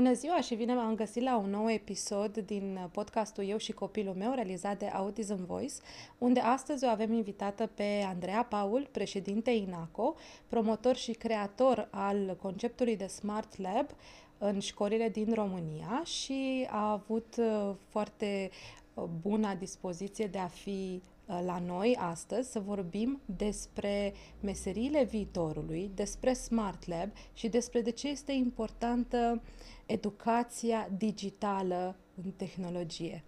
Bună ziua și bine m-am găsit la un nou episod din podcastul Eu și copilul meu, realizat de Autism Voice, unde astăzi o avem invitată pe Andreea Paul, președinte INACO, promotor și creator al conceptului de Smart Lab în școlile din România și a avut uh, foarte uh, bună dispoziție de a fi uh, la noi astăzi să vorbim despre meseriile viitorului, despre Smart Lab și despre de ce este importantă educația digitală în tehnologie.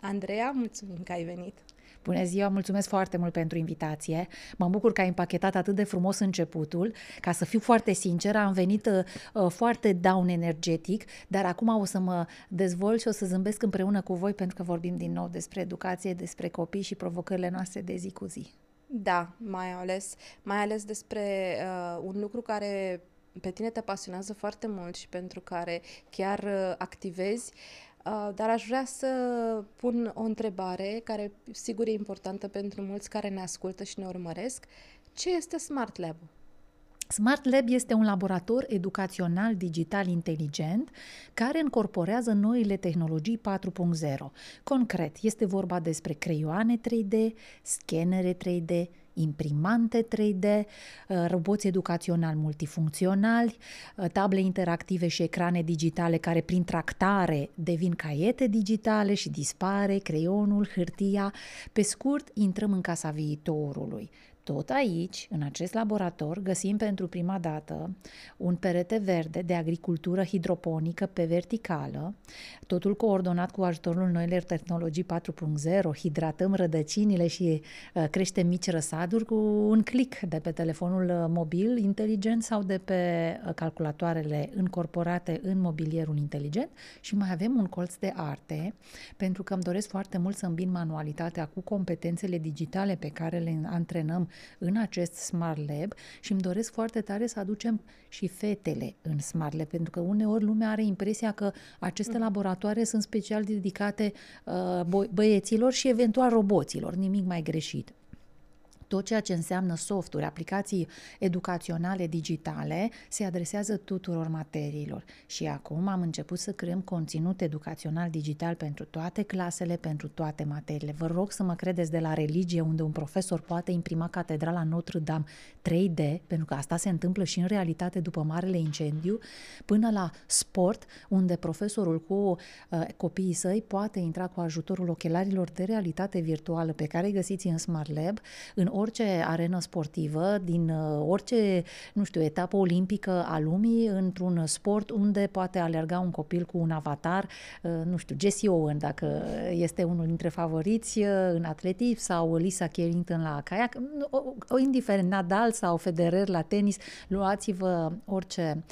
Andreea, mulțumim că ai venit! Bună ziua, mulțumesc foarte mult pentru invitație. Mă bucur că ai împachetat atât de frumos începutul. Ca să fiu foarte sinceră, am venit uh, foarte down energetic, dar acum o să mă dezvolt și o să zâmbesc împreună cu voi pentru că vorbim din nou despre educație, despre copii și provocările noastre de zi cu zi. Da, mai ales, mai ales despre uh, un lucru care pe tine te pasionează foarte mult și pentru care chiar uh, activezi, uh, dar aș vrea să pun o întrebare care sigur e importantă pentru mulți care ne ascultă și ne urmăresc. Ce este Smart Lab? Smart Lab este un laborator educațional digital inteligent care încorporează noile tehnologii 4.0. Concret, este vorba despre creioane 3D, scanere 3D, imprimante 3D, uh, roboți educaționali multifuncționali, uh, table interactive și ecrane digitale care prin tractare devin caiete digitale și dispare creionul, hârtia. Pe scurt, intrăm în casa viitorului. Tot aici, în acest laborator, găsim pentru prima dată un perete verde de agricultură hidroponică pe verticală, totul coordonat cu ajutorul noilor tehnologii 4.0, hidratăm rădăcinile și uh, creștem mici răsaduri cu un click de pe telefonul uh, mobil inteligent sau de pe uh, calculatoarele încorporate în mobilierul inteligent. Și mai avem un colț de arte, pentru că îmi doresc foarte mult să îmbin manualitatea cu competențele digitale pe care le antrenăm în acest Smart Lab și îmi doresc foarte tare să aducem și fetele în Smart Lab, pentru că uneori lumea are impresia că aceste mm. laboratoare sunt special dedicate uh, băieților și eventual roboților, nimic mai greșit tot ceea ce înseamnă softuri, aplicații educaționale digitale, se adresează tuturor materiilor. Și acum am început să creăm conținut educațional digital pentru toate clasele, pentru toate materiile. Vă rog să mă credeți de la religie, unde un profesor poate imprima catedrala Notre-Dame 3D, pentru că asta se întâmplă și în realitate după marele incendiu, până la sport, unde profesorul cu uh, copiii săi poate intra cu ajutorul ochelarilor de realitate virtuală pe care îi găsiți în Smart Lab, în orice arenă sportivă, din uh, orice, nu știu, etapă olimpică a lumii, într-un sport unde poate alerga un copil cu un avatar, uh, nu știu, Jesse Owen, dacă este unul dintre favoriți uh, în atletism, sau Lisa Carrington la caiac, o, indiferent, Nadal sau Federer la tenis, luați-vă orice,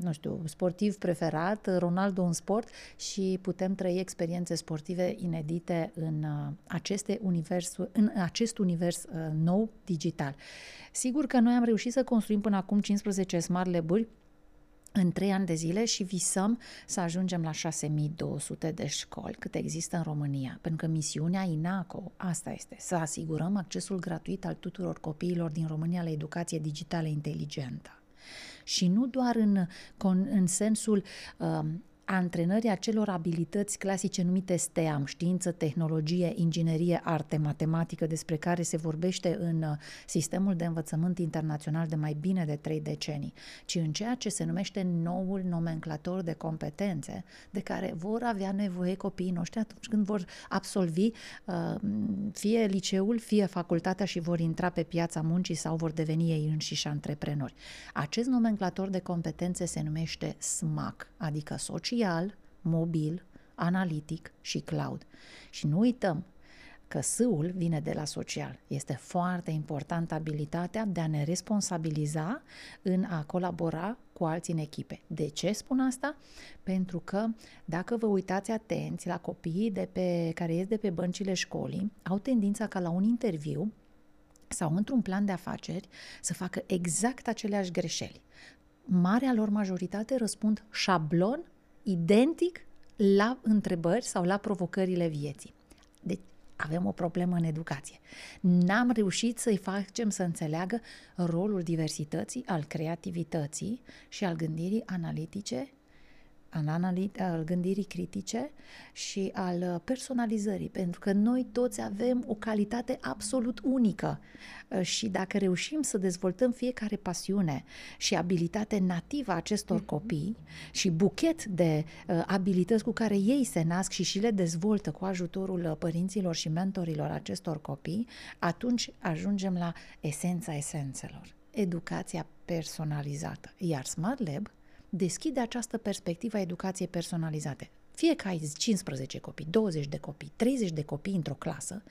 nu știu, sportiv preferat, Ronaldo în sport și putem trăi experiențe sportive inedite în aceste universuri, în acest univers univers uh, nou, digital. Sigur că noi am reușit să construim până acum 15 smart lab în trei ani de zile și visăm să ajungem la 6200 de școli cât există în România. Pentru că misiunea INACO asta este, să asigurăm accesul gratuit al tuturor copiilor din România la educație digitală inteligentă. Și nu doar în, în sensul uh, antrenării acelor abilități clasice numite STEAM, știință, tehnologie, inginerie, arte, matematică, despre care se vorbește în uh, sistemul de învățământ internațional de mai bine de trei decenii, ci în ceea ce se numește noul nomenclator de competențe de care vor avea nevoie copiii noștri atunci când vor absolvi uh, fie liceul, fie facultatea și vor intra pe piața muncii sau vor deveni ei înșiși antreprenori. Acest nomenclator de competențe se numește SMAC, adică social social, mobil, analitic și cloud. Și nu uităm că S-ul vine de la social. Este foarte importantă abilitatea de a ne responsabiliza în a colabora cu alții în echipe. De ce spun asta? Pentru că dacă vă uitați atenți la copiii de pe, care ies de pe băncile școlii, au tendința ca la un interviu sau într-un plan de afaceri să facă exact aceleași greșeli. Marea lor majoritate răspund șablon identic la întrebări sau la provocările vieții. Deci avem o problemă în educație. N-am reușit să-i facem să înțeleagă rolul diversității, al creativității și al gândirii analitice al gândirii critice și al personalizării, pentru că noi toți avem o calitate absolut unică și dacă reușim să dezvoltăm fiecare pasiune și abilitate nativă a acestor mm-hmm. copii și buchet de uh, abilități cu care ei se nasc și și le dezvoltă cu ajutorul părinților și mentorilor acestor copii, atunci ajungem la esența esențelor, educația personalizată. Iar Smart Lab deschide această perspectivă a educației personalizate. Fie că ai 15 copii, 20 de copii, 30 de copii într-o clasă,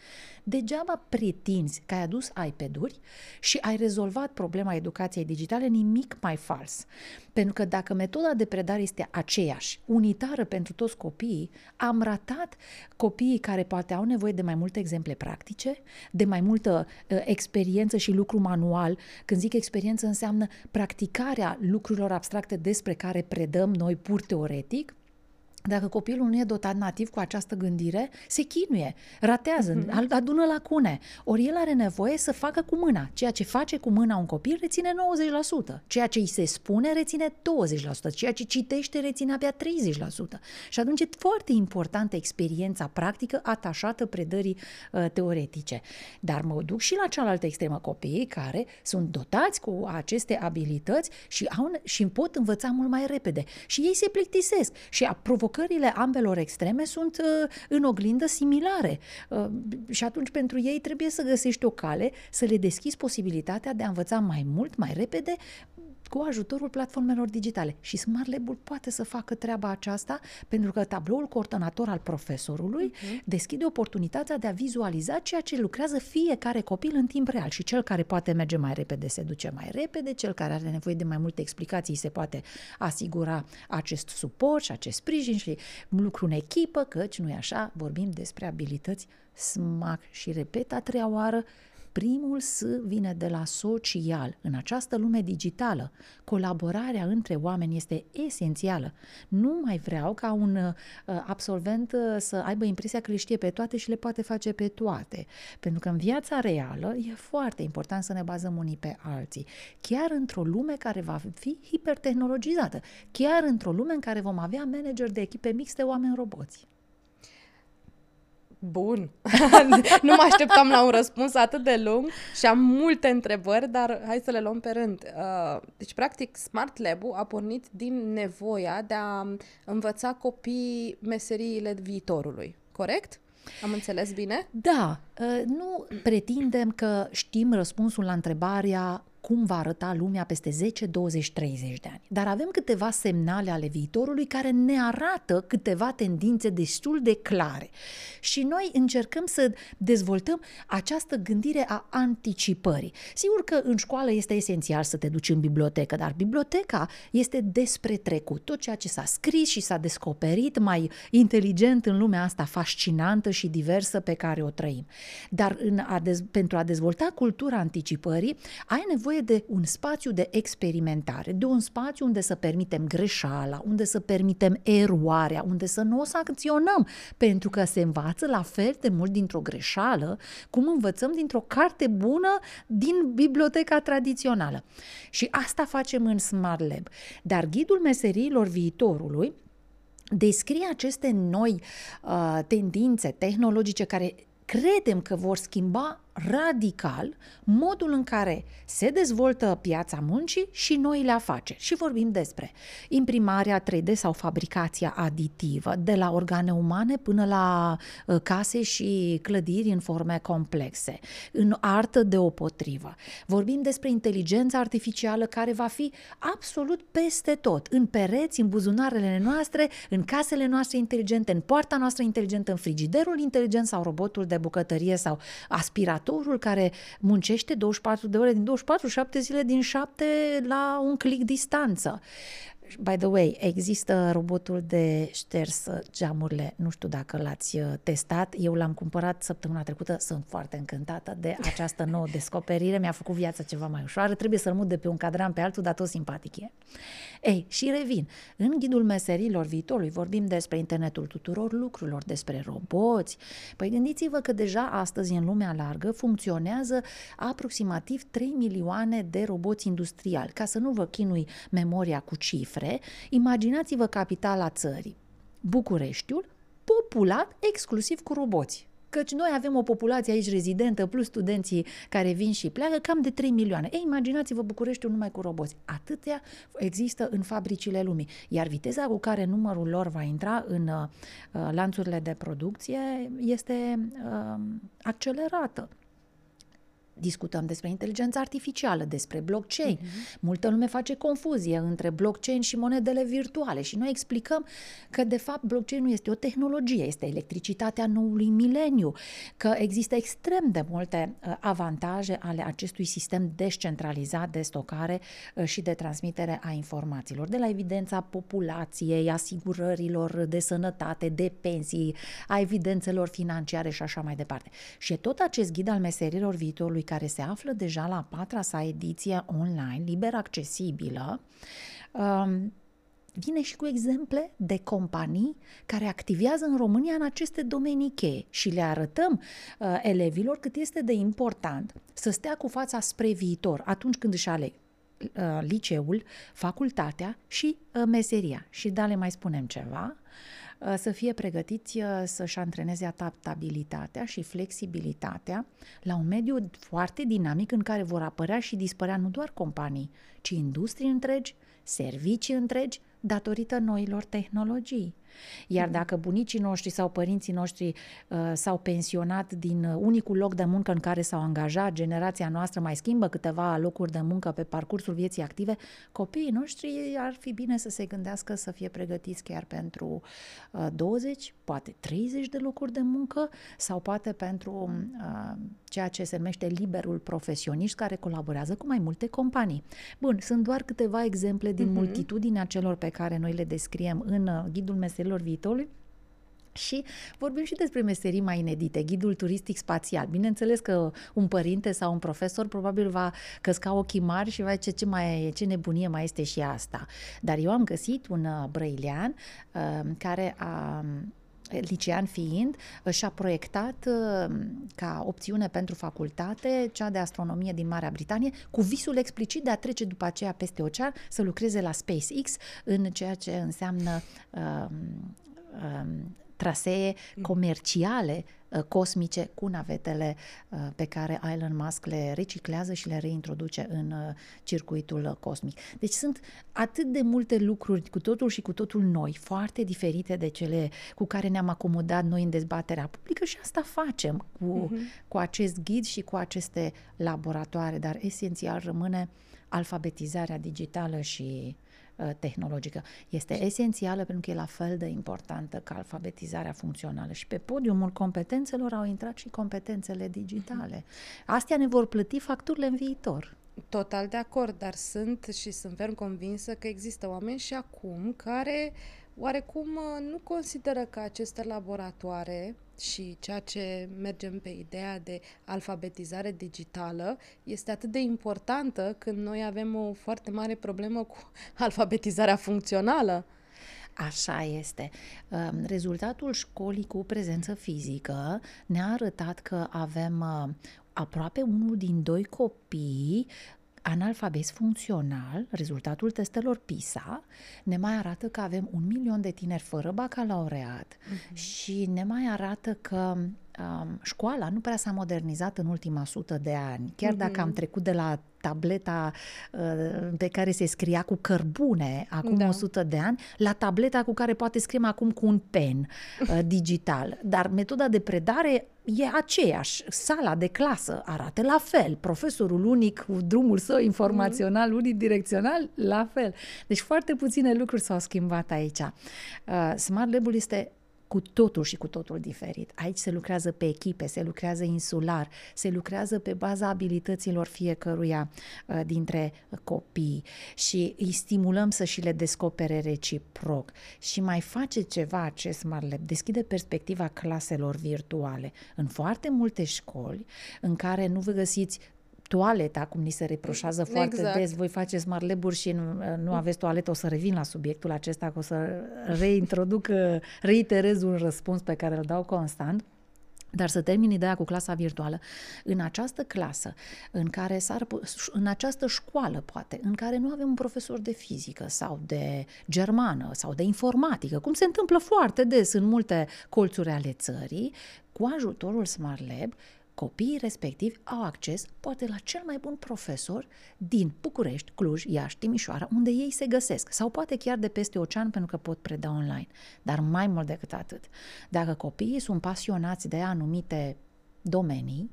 degeaba pretinzi că ai adus iPad-uri și ai rezolvat problema educației digitale, nimic mai fals. Pentru că dacă metoda de predare este aceeași, unitară pentru toți copiii, am ratat copiii care poate au nevoie de mai multe exemple practice, de mai multă uh, experiență și lucru manual. Când zic experiență înseamnă practicarea lucrurilor abstracte despre care predăm noi pur teoretic, dacă copilul nu e dotat nativ cu această gândire, se chinuie, ratează, uh-huh. adună lacune. Ori el are nevoie să facă cu mâna. Ceea ce face cu mâna un copil reține 90%. Ceea ce îi se spune reține 20%. Ceea ce citește reține abia 30%. Și atunci e foarte importantă experiența practică atașată predării uh, teoretice. Dar mă duc și la cealaltă extremă, copiii care sunt dotați cu aceste abilități și, au, și pot învăța mult mai repede. Și ei se plictisesc și a provocat provocările ambelor extreme sunt uh, în oglindă similare. Uh, și atunci pentru ei trebuie să găsești o cale, să le deschizi posibilitatea de a învăța mai mult, mai repede, cu ajutorul platformelor digitale. Și Smart Lab-ul poate să facă treaba aceasta pentru că tabloul coordonator al profesorului uh-huh. deschide oportunitatea de a vizualiza ceea ce lucrează fiecare copil în timp real și cel care poate merge mai repede se duce mai repede, cel care are nevoie de mai multe explicații se poate asigura acest suport și acest sprijin și lucru în echipă, căci nu e așa, vorbim despre abilități SMAC și repet a treia oară, Primul S vine de la social. În această lume digitală, colaborarea între oameni este esențială. Nu mai vreau ca un uh, absolvent uh, să aibă impresia că le știe pe toate și le poate face pe toate. Pentru că în viața reală e foarte important să ne bazăm unii pe alții. Chiar într-o lume care va fi hipertehnologizată. Chiar într-o lume în care vom avea manager de echipe mixte oameni-roboți. Bun. nu mă așteptam la un răspuns atât de lung și am multe întrebări, dar hai să le luăm pe rând. Uh, deci, practic, Smart Lab-ul a pornit din nevoia de a învăța copii meseriile viitorului, corect? Am înțeles bine? Da. Uh, nu pretindem că știm răspunsul la întrebarea cum va arăta lumea peste 10, 20, 30 de ani. Dar avem câteva semnale ale viitorului care ne arată câteva tendințe destul de clare. Și noi încercăm să dezvoltăm această gândire a anticipării. Sigur că în școală este esențial să te duci în bibliotecă, dar biblioteca este despre trecut. Tot ceea ce s-a scris și s-a descoperit mai inteligent în lumea asta fascinantă și diversă pe care o trăim. Dar în a dez- pentru a dezvolta cultura anticipării, ai nevoie nevoie de un spațiu de experimentare, de un spațiu unde să permitem greșeala, unde să permitem eroarea, unde să nu o sancționăm, pentru că se învață la fel de mult dintr-o greșeală cum învățăm dintr-o carte bună din biblioteca tradițională. Și asta facem în Smart Lab. Dar ghidul meseriilor viitorului descrie aceste noi uh, tendințe tehnologice care credem că vor schimba radical modul în care se dezvoltă piața muncii și noile afaceri. Și vorbim despre imprimarea 3D sau fabricația aditivă, de la organe umane până la uh, case și clădiri în forme complexe, în artă deopotrivă. Vorbim despre inteligența artificială care va fi absolut peste tot, în pereți, în buzunarele noastre, în casele noastre inteligente, în poarta noastră inteligentă, în frigiderul inteligent sau robotul de bucătărie sau aspirator lucrătorul care muncește 24 de ore din 24, 7 zile din 7 la un click distanță. By the way, există robotul de șters geamurile, nu știu dacă l-ați uh, testat, eu l-am cumpărat săptămâna trecută, sunt foarte încântată de această nouă descoperire, mi-a făcut viața ceva mai ușoară, trebuie să-l mut de pe un cadran pe altul, dar tot simpatic e. Ei, și revin, în ghidul meserilor viitorului vorbim despre internetul tuturor lucrurilor, despre roboți. Păi gândiți-vă că deja astăzi în lumea largă funcționează aproximativ 3 milioane de roboți industriali, ca să nu vă chinui memoria cu cifre cifre, imaginați-vă capitala țării, Bucureștiul, populat exclusiv cu roboți. Căci noi avem o populație aici rezidentă, plus studenții care vin și pleacă, cam de 3 milioane. Ei, imaginați-vă Bucureștiul numai cu roboți. Atâtea există în fabricile lumii. Iar viteza cu care numărul lor va intra în uh, lanțurile de producție este uh, accelerată discutăm despre inteligența artificială, despre blockchain. Uh-huh. Multă lume face confuzie între blockchain și monedele virtuale și noi explicăm că de fapt blockchain nu este o tehnologie, este electricitatea noului mileniu, că există extrem de multe uh, avantaje ale acestui sistem descentralizat de stocare uh, și de transmitere a informațiilor, de la evidența populației, asigurărilor de sănătate, de pensii, a evidențelor financiare și așa mai departe. Și tot acest ghid al meserilor viitorului care se află deja la patra sa ediție online, liber accesibilă, um, vine și cu exemple de companii care activează în România în aceste domenii cheie și le arătăm uh, elevilor cât este de important să stea cu fața spre viitor atunci când își aleg uh, liceul, facultatea și uh, meseria. Și da, le mai spunem ceva. Uh, să fie pregătiți uh, să-și antreneze adaptabilitatea și flexibilitatea la un mediu foarte dinamic în care vor apărea și dispărea nu doar companii, ci industrii întregi, servicii întregi, datorită noilor tehnologii. Iar mm. dacă bunicii noștri sau părinții noștri uh, s-au pensionat din uh, unicul loc de muncă în care s-au angajat, generația noastră mai schimbă câteva locuri de muncă pe parcursul vieții active, copiii noștri ar fi bine să se gândească să fie pregătiți chiar pentru uh, 20, poate 30 de locuri de muncă sau poate pentru uh, ceea ce se numește liberul profesionist care colaborează cu mai multe companii. Bun, sunt doar câteva exemple din uh-huh. multitudinea celor pe care noi le descriem în uh, ghidul meserilor viitorului. Și vorbim și despre meserii mai inedite, ghidul turistic spațial. Bineînțeles că un părinte sau un profesor probabil va căsca ochii mari și va zice ce, mai, ce nebunie mai este și asta. Dar eu am găsit un uh, brăilean uh, care a licean fiind, și-a proiectat uh, ca opțiune pentru facultate cea de astronomie din Marea Britanie, cu visul explicit de a trece după aceea peste ocean să lucreze la SpaceX în ceea ce înseamnă uh, uh, trasee mm. comerciale uh, cosmice cu navetele uh, pe care Elon Musk le reciclează și le reintroduce în uh, circuitul cosmic. Deci sunt atât de multe lucruri cu totul și cu totul noi, foarte diferite de cele cu care ne-am acomodat noi în dezbaterea publică și asta facem cu, uh-huh. cu acest ghid și cu aceste laboratoare, dar esențial rămâne alfabetizarea digitală și uh, Uh, tehnologică. Este esențială pentru că e la fel de importantă ca alfabetizarea funcțională. Și pe podiumul competențelor au intrat și competențele digitale. Astea ne vor plăti facturile în viitor. Total de acord, dar sunt și sunt ferm convinsă că există oameni și acum care oarecum uh, nu consideră că aceste laboratoare și ceea ce mergem pe ideea de alfabetizare digitală este atât de importantă când noi avem o foarte mare problemă cu alfabetizarea funcțională. Așa este. Um, rezultatul școlii cu prezență fizică ne-a arătat că avem uh, aproape unul din doi copii analfabet funcțional, rezultatul testelor PISA, ne mai arată că avem un milion de tineri fără bacalaureat uh-huh. și ne mai arată că um, școala nu prea s-a modernizat în ultima sută de ani. Chiar uh-huh. dacă am mhm. trecut de la tableta uh, pe care se scria cu cărbune acum da. 100 de ani, la tableta cu care poate scriem acum cu un pen uh, digital. Dar metoda de predare e aceeași. Sala de clasă arată la fel. Profesorul unic cu drumul său informațional, mm. unidirecțional, la fel. Deci foarte puține lucruri s-au schimbat aici. Uh, Smart Lab-ul este cu totul și cu totul diferit. Aici se lucrează pe echipe, se lucrează insular, se lucrează pe baza abilităților fiecăruia uh, dintre copii și îi stimulăm să și le descopere reciproc. Și mai face ceva acest Smart Lab, deschide perspectiva claselor virtuale. În foarte multe școli în care nu vă găsiți toaleta, cum ni se reproșează foarte exact. des, voi faceți marleburi și nu, nu aveți toaletă, o să revin la subiectul acesta, că o să reintroduc, reiterez un răspuns pe care îl dau constant. Dar să termin ideea cu clasa virtuală. În această clasă, în care s-ar, în această școală, poate, în care nu avem un profesor de fizică sau de germană sau de informatică, cum se întâmplă foarte des în multe colțuri ale țării, cu ajutorul Smart Lab, copiii respectivi au acces poate la cel mai bun profesor din București, Cluj, Iași, Timișoara, unde ei se găsesc, sau poate chiar de peste ocean pentru că pot preda online. Dar mai mult decât atât, dacă copiii sunt pasionați de anumite domenii,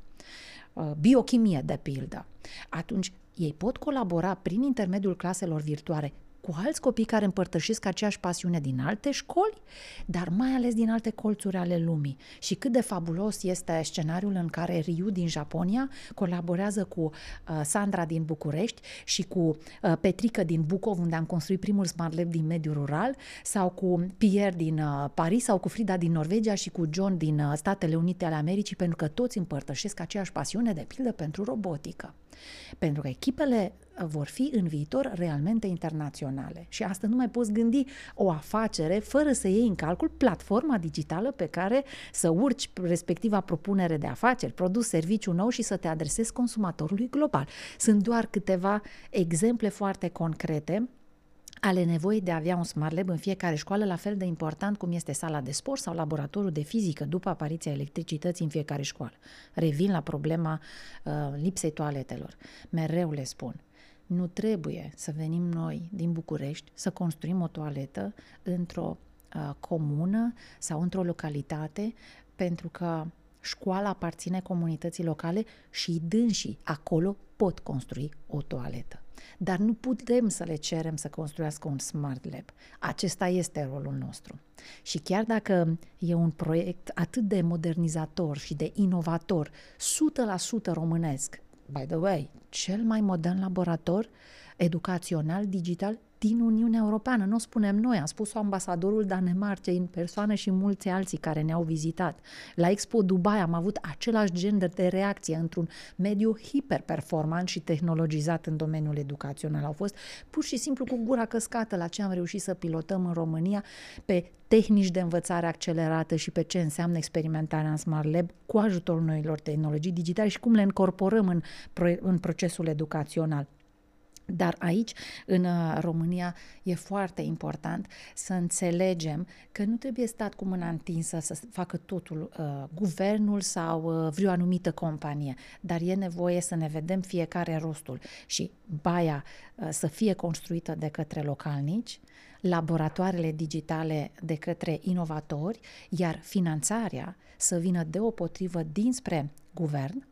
uh, biochimie de pildă, atunci ei pot colabora prin intermediul claselor virtuale cu alți copii care împărtășesc aceeași pasiune din alte școli, dar mai ales din alte colțuri ale lumii. Și cât de fabulos este scenariul în care Ryu din Japonia colaborează cu uh, Sandra din București și cu uh, Petrică din Bucov, unde am construit primul Smart Lab din mediul rural, sau cu Pierre din uh, Paris, sau cu Frida din Norvegia și cu John din uh, Statele Unite ale Americii, pentru că toți împărtășesc aceeași pasiune, de pildă, pentru robotică. Pentru că echipele uh, vor fi în viitor realmente internaționale. Și asta nu mai poți gândi o afacere fără să iei în calcul platforma digitală pe care să urci respectiva propunere de afaceri, produs, serviciu nou și să te adresezi consumatorului global. Sunt doar câteva exemple foarte concrete ale nevoii de a avea un smart lab în fiecare școală, la fel de important cum este sala de sport sau laboratorul de fizică după apariția electricității în fiecare școală. Revin la problema uh, lipsei toaletelor. Mereu le spun, nu trebuie să venim noi din București să construim o toaletă într-o uh, comună sau într-o localitate pentru că școala aparține comunității locale și dânsii acolo pot construi o toaletă. Dar nu putem să le cerem să construiască un smart lab. Acesta este rolul nostru. Și chiar dacă e un proiect atât de modernizator și de inovator, 100% românesc, by the way, cel mai modern laborator educațional digital din Uniunea Europeană. Nu o spunem noi, a spus-o ambasadorul Danemarcei în persoană și mulți alții care ne-au vizitat. La Expo Dubai am avut același gen de reacție într-un mediu hiperperformant și tehnologizat în domeniul educațional. Au fost pur și simplu cu gura căscată la ce am reușit să pilotăm în România pe tehnici de învățare accelerată și pe ce înseamnă experimentarea în Smart Lab cu ajutorul noilor tehnologii digitale și cum le încorporăm în, în procesul educațional. Dar aici, în uh, România, e foarte important să înțelegem că nu trebuie stat cu mâna întinsă să facă totul uh, guvernul sau uh, vreo anumită companie, dar e nevoie să ne vedem fiecare rostul. Și baia uh, să fie construită de către localnici, laboratoarele digitale de către inovatori, iar finanțarea să vină deopotrivă dinspre guvern,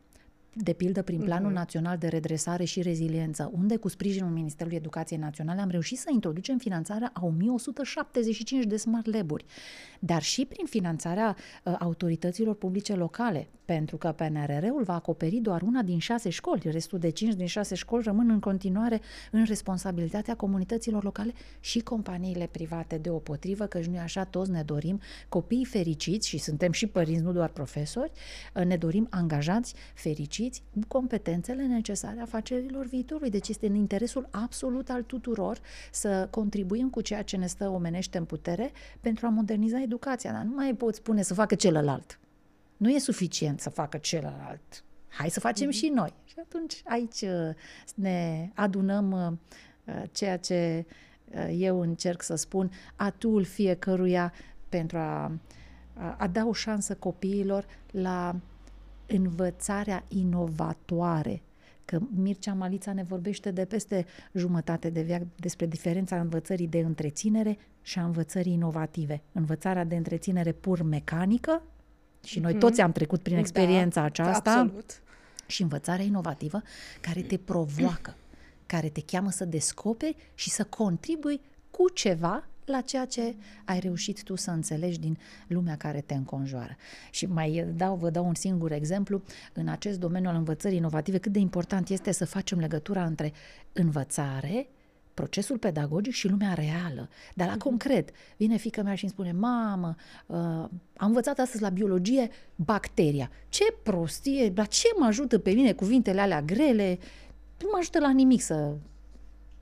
de pildă prin Planul uh-huh. Național de Redresare și Reziliență, unde cu sprijinul Ministerului Educației Naționale am reușit să introducem finanțarea a 1175 de smart lab-uri, dar și prin finanțarea uh, autorităților publice locale, pentru că PNRR-ul va acoperi doar una din șase școli, restul de cinci din șase școli rămân în continuare în responsabilitatea comunităților locale și companiile private deopotrivă, că nu așa, toți ne dorim copii fericiți și suntem și părinți, nu doar profesori, uh, ne dorim angajați fericiți pregătiți cu competențele necesare afacerilor viitorului. Deci este în interesul absolut al tuturor să contribuim cu ceea ce ne stă omenește în putere pentru a moderniza educația. Dar nu mai poți spune să facă celălalt. Nu e suficient să facă celălalt. Hai să facem mm-hmm. și noi. Și atunci aici uh, ne adunăm uh, ceea ce uh, eu încerc să spun, atul fiecăruia pentru a, a da o șansă copiilor la învățarea inovatoare, că Mircea Malița ne vorbește de peste jumătate de veac despre diferența învățării de întreținere și a învățării inovative. Învățarea de întreținere pur mecanică, și noi mm-hmm. toți am trecut prin da, experiența da, aceasta, absolut. și învățarea inovativă care te provoacă, care te cheamă să descoperi și să contribui cu ceva la ceea ce ai reușit tu să înțelegi din lumea care te înconjoară. Și mai dau, vă dau un singur exemplu, în acest domeniu al învățării inovative, cât de important este să facem legătura între învățare, procesul pedagogic și lumea reală. Dar la uh-huh. concret, vine fica mea și îmi spune, mamă, uh, am învățat astăzi la biologie bacteria. Ce prostie, la ce mă ajută pe mine cuvintele alea grele? Nu mă ajută la nimic să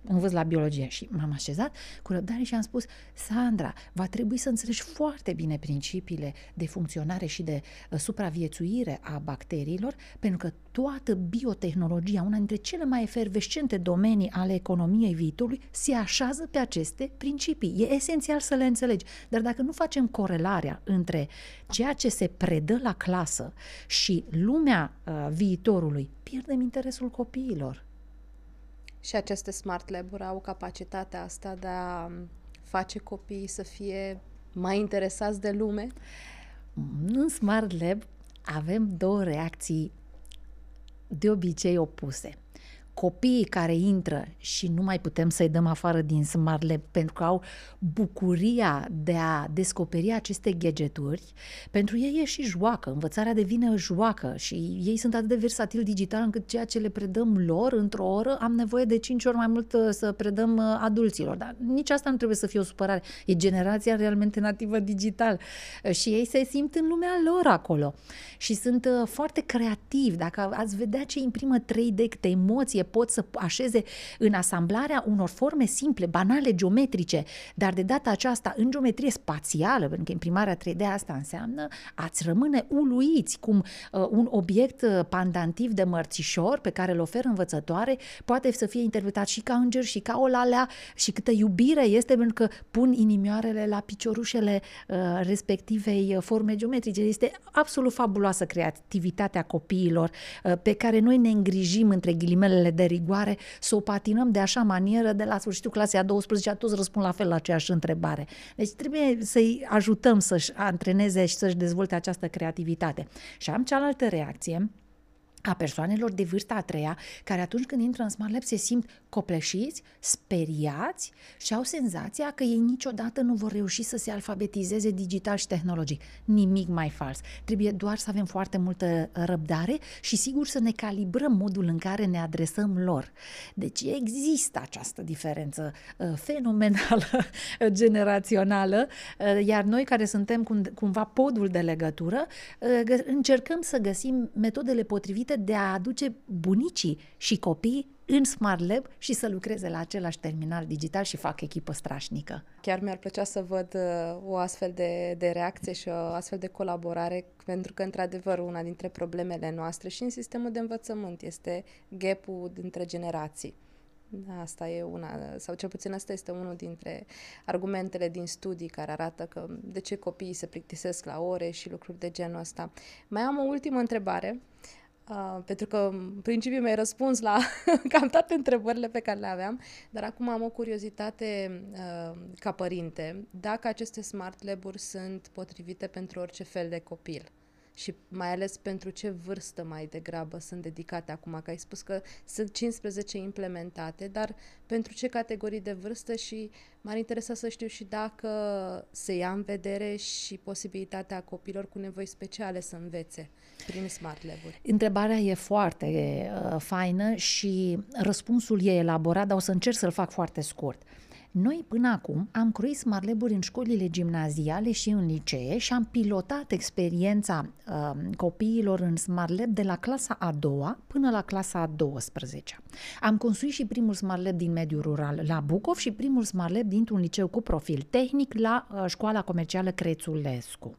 învăț la biologie și m-am așezat cu răbdare și am spus, Sandra, va trebui să înțelegi foarte bine principiile de funcționare și de uh, supraviețuire a bacteriilor, pentru că toată biotehnologia, una dintre cele mai efervescente domenii ale economiei viitorului, se așează pe aceste principii. E esențial să le înțelegi. Dar dacă nu facem corelarea între ceea ce se predă la clasă și lumea uh, viitorului, pierdem interesul copiilor. Și aceste smart lab-uri au capacitatea asta de a face copiii să fie mai interesați de lume? În Smart Lab avem două reacții de obicei opuse copiii care intră și nu mai putem să-i dăm afară din Smart Lab pentru că au bucuria de a descoperi aceste gadgeturi, pentru ei e și joacă, învățarea devine joacă și ei sunt atât de versatil digital încât ceea ce le predăm lor într-o oră am nevoie de cinci ori mai mult uh, să predăm uh, adulților. Dar nici asta nu trebuie să fie o supărare. E generația realmente nativă digital uh, și ei se simt în lumea lor acolo și sunt foarte creativi. Dacă ați vedea ce imprimă 3D, câte emoție pot să așeze în asamblarea unor forme simple, banale, geometrice, dar de data aceasta în geometrie spațială, pentru că imprimarea 3D asta înseamnă, ați rămâne uluiți cum uh, un obiect uh, pandantiv de mărțișor pe care îl oferă învățătoare poate să fie interpretat și ca înger și ca o lalea și câtă iubire este pentru că pun inimioarele la piciorușele uh, respectivei uh, forme geometrice. Este absolut fabuloasă creativitatea copiilor uh, pe care noi ne îngrijim între ghilimelele de rigoare, să o patinăm de așa manieră de la sfârșitul clasei a 12 toți răspund la fel la aceeași întrebare. Deci trebuie să-i ajutăm să-și antreneze și să-și dezvolte această creativitate. Și am cealaltă reacție, a persoanelor de vârsta a treia, care atunci când intră în Smart Lab se simt copleșiți, speriați și au senzația că ei niciodată nu vor reuși să se alfabetizeze digital și tehnologic. Nimic mai fals. Trebuie doar să avem foarte multă răbdare și sigur să ne calibrăm modul în care ne adresăm lor. Deci există această diferență uh, fenomenală, generațională, uh, iar noi care suntem cumva podul de legătură, uh, încercăm să găsim metodele potrivite de a aduce bunicii și copii în Smart Lab și să lucreze la același terminal digital și fac echipă strașnică. Chiar mi-ar plăcea să văd uh, o astfel de, de reacție și o astfel de colaborare, pentru că, într-adevăr, una dintre problemele noastre și în sistemul de învățământ este gap-ul dintre generații. Asta e una, sau cel puțin asta este unul dintre argumentele din studii care arată că de ce copiii se plictisesc la ore și lucruri de genul ăsta. Mai am o ultimă întrebare Uh, pentru că în principiu mi-ai răspuns la cam toate întrebările pe care le aveam, dar acum am o curiozitate uh, ca părinte, dacă aceste smart lab-uri sunt potrivite pentru orice fel de copil și mai ales pentru ce vârstă mai degrabă sunt dedicate acum, că ai spus că sunt 15 implementate, dar pentru ce categorii de vârstă și m-ar interesa să știu și dacă se ia în vedere și posibilitatea copilor cu nevoi speciale să învețe prin Smart Lab-uri. Întrebarea e foarte uh, faină și răspunsul e elaborat, dar o să încerc să-l fac foarte scurt. Uh, noi până acum am cruit Smart Lab-uri în școlile gimnaziale și în licee și am pilotat experiența uh, copiilor în Smart Lab de la clasa a doua până la clasa a 12 Am construit și primul Smart Lab din mediul rural la Bucov și primul Smart Lab dintr-un liceu cu profil tehnic la uh, școala comercială Crețulescu.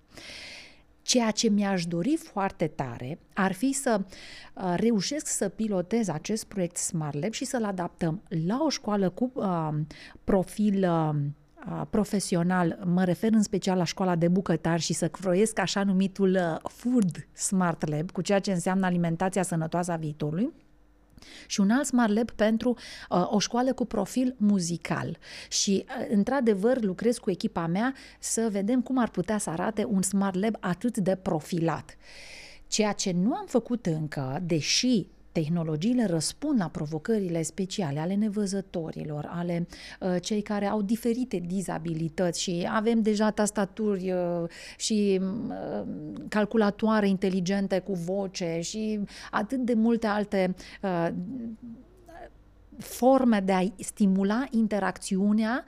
Ceea ce mi-aș dori foarte tare ar fi să uh, reușesc să pilotez acest proiect Smart Lab și să-l adaptăm la o școală cu uh, profil uh, profesional, mă refer în special la școala de bucătar și să croiesc așa numitul uh, Food Smart Lab, cu ceea ce înseamnă alimentația sănătoasă a viitorului, și un alt Smart Lab pentru uh, o școală cu profil muzical. Și, uh, într-adevăr, lucrez cu echipa mea să vedem cum ar putea să arate un Smart Lab atât de profilat. Ceea ce nu am făcut încă, deși tehnologiile răspund la provocările speciale ale nevăzătorilor, ale uh, cei care au diferite dizabilități și avem deja tastaturi uh, și uh, calculatoare inteligente cu voce și atât de multe alte uh, forme de a stimula interacțiunea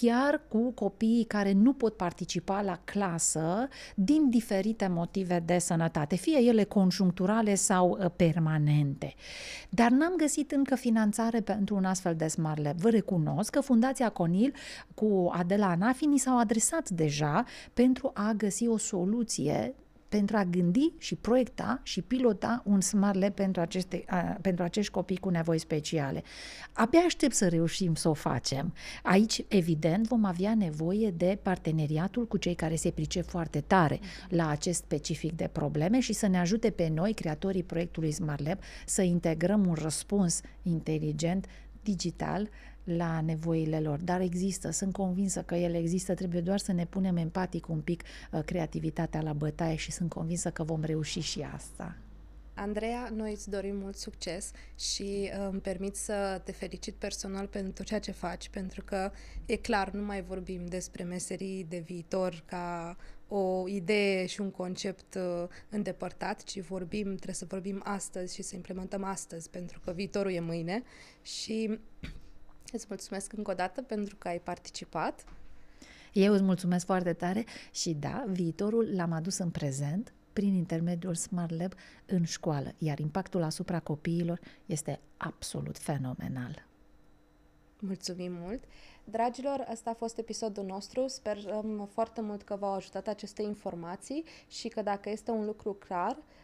chiar cu copiii care nu pot participa la clasă din diferite motive de sănătate, fie ele conjuncturale sau uh, permanente. Dar n-am găsit încă finanțare pentru un astfel de Smart Lab. Vă recunosc că Fundația Conil cu Adela Anafini s-au adresat deja pentru a găsi o soluție pentru a gândi și proiecta și pilota un smart lab pentru, aceste, a, pentru acești copii cu nevoi speciale. Abia aștept să reușim să o facem. Aici, evident, vom avea nevoie de parteneriatul cu cei care se pricep foarte tare la acest specific de probleme și să ne ajute pe noi, creatorii proiectului Smart Lab, să integrăm un răspuns inteligent, digital, la nevoile lor, dar există, sunt convinsă că ele există, trebuie doar să ne punem empatic un pic uh, creativitatea la bătaie și sunt convinsă că vom reuși și asta. Andreea, noi îți dorim mult succes și uh, îmi permit să te felicit personal pentru ceea ce faci, pentru că e clar, nu mai vorbim despre meserii de viitor ca o idee și un concept uh, îndepărtat, ci vorbim, trebuie să vorbim astăzi și să implementăm astăzi, pentru că viitorul e mâine și Îți mulțumesc încă o dată pentru că ai participat. Eu îți mulțumesc foarte tare și da, viitorul l-am adus în prezent prin intermediul Smart Lab în școală, iar impactul asupra copiilor este absolut fenomenal. Mulțumim mult! Dragilor, asta a fost episodul nostru. Sperăm foarte mult că v-au ajutat aceste informații și că dacă este un lucru clar, Uh,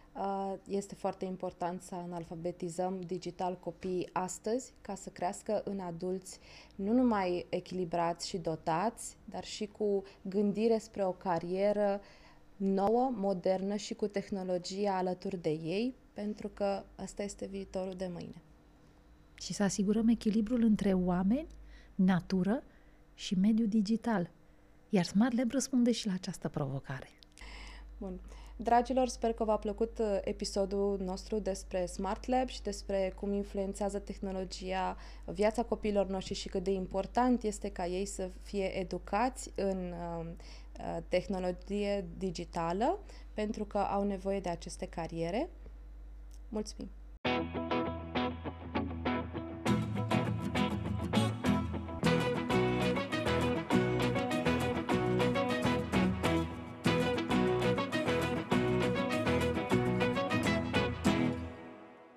este foarte important să analfabetizăm digital copiii astăzi ca să crească în adulți nu numai echilibrați și dotați, dar și cu gândire spre o carieră nouă, modernă și cu tehnologia alături de ei, pentru că ăsta este viitorul de mâine. Și să asigurăm echilibrul între oameni, natură și mediul digital. Iar Smart Lab răspunde și la această provocare. Bun. Dragilor, sper că v-a plăcut uh, episodul nostru despre Smart Lab și despre cum influențează tehnologia viața copiilor noștri și cât de important este ca ei să fie educați în uh, uh, tehnologie digitală pentru că au nevoie de aceste cariere. Mulțumim!